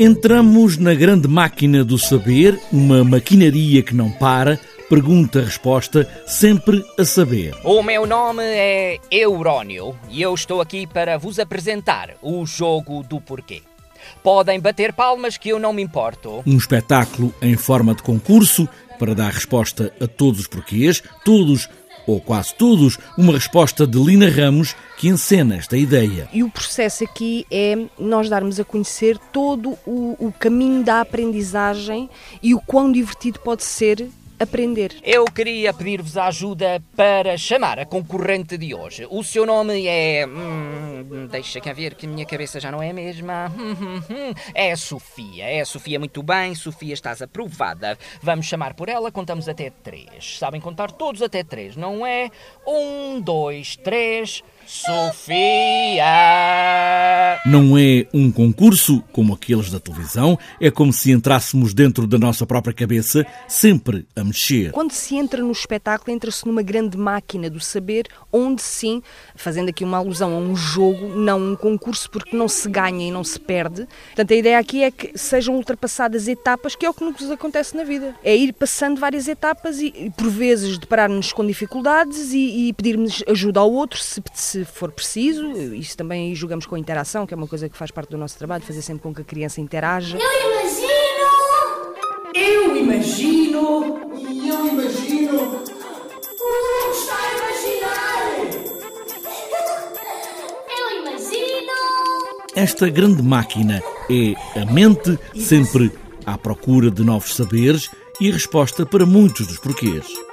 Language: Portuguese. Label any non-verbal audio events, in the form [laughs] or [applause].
Entramos na grande máquina do saber, uma maquinaria que não para, pergunta-resposta, sempre a saber. O meu nome é Eurónio e eu estou aqui para vos apresentar o jogo do porquê. Podem bater palmas que eu não me importo. Um espetáculo em forma de concurso para dar resposta a todos os porquês, todos ou quase todos, uma resposta de Lina Ramos que encena esta ideia. E o processo aqui é nós darmos a conhecer todo o, o caminho da aprendizagem e o quão divertido pode ser aprender. Eu queria pedir-vos ajuda para chamar a concorrente de hoje. O seu nome é. Hum, deixa cá ver que a minha cabeça já não é a mesma. [laughs] É Sofia. É Sofia, muito bem. Sofia, estás aprovada. Vamos chamar por ela, contamos até três. Sabem contar todos até três, não é? Um, dois, três. Sofia! Não é um concurso como aqueles da televisão, é como se entrássemos dentro da nossa própria cabeça, sempre a mexer. Quando se entra no espetáculo, entra-se numa grande máquina do saber, onde sim, fazendo aqui uma alusão a um jogo, não um concurso, porque não se ganha e não se perde. Portanto, a ideia aqui é que sejam ultrapassadas etapas, que é o que nos acontece na vida. É ir passando várias etapas e, por vezes, deparar-nos com dificuldades e, e pedirmos ajuda ao outro, se, se se for preciso. Isso também jogamos com a interação, que é uma coisa que faz parte do nosso trabalho, fazer sempre com que a criança interaja. Eu imagino! Eu imagino! E eu imagino! O está a imaginar! Eu imagino! Esta grande máquina é a mente, sempre à procura de novos saberes e a resposta para muitos dos porquês.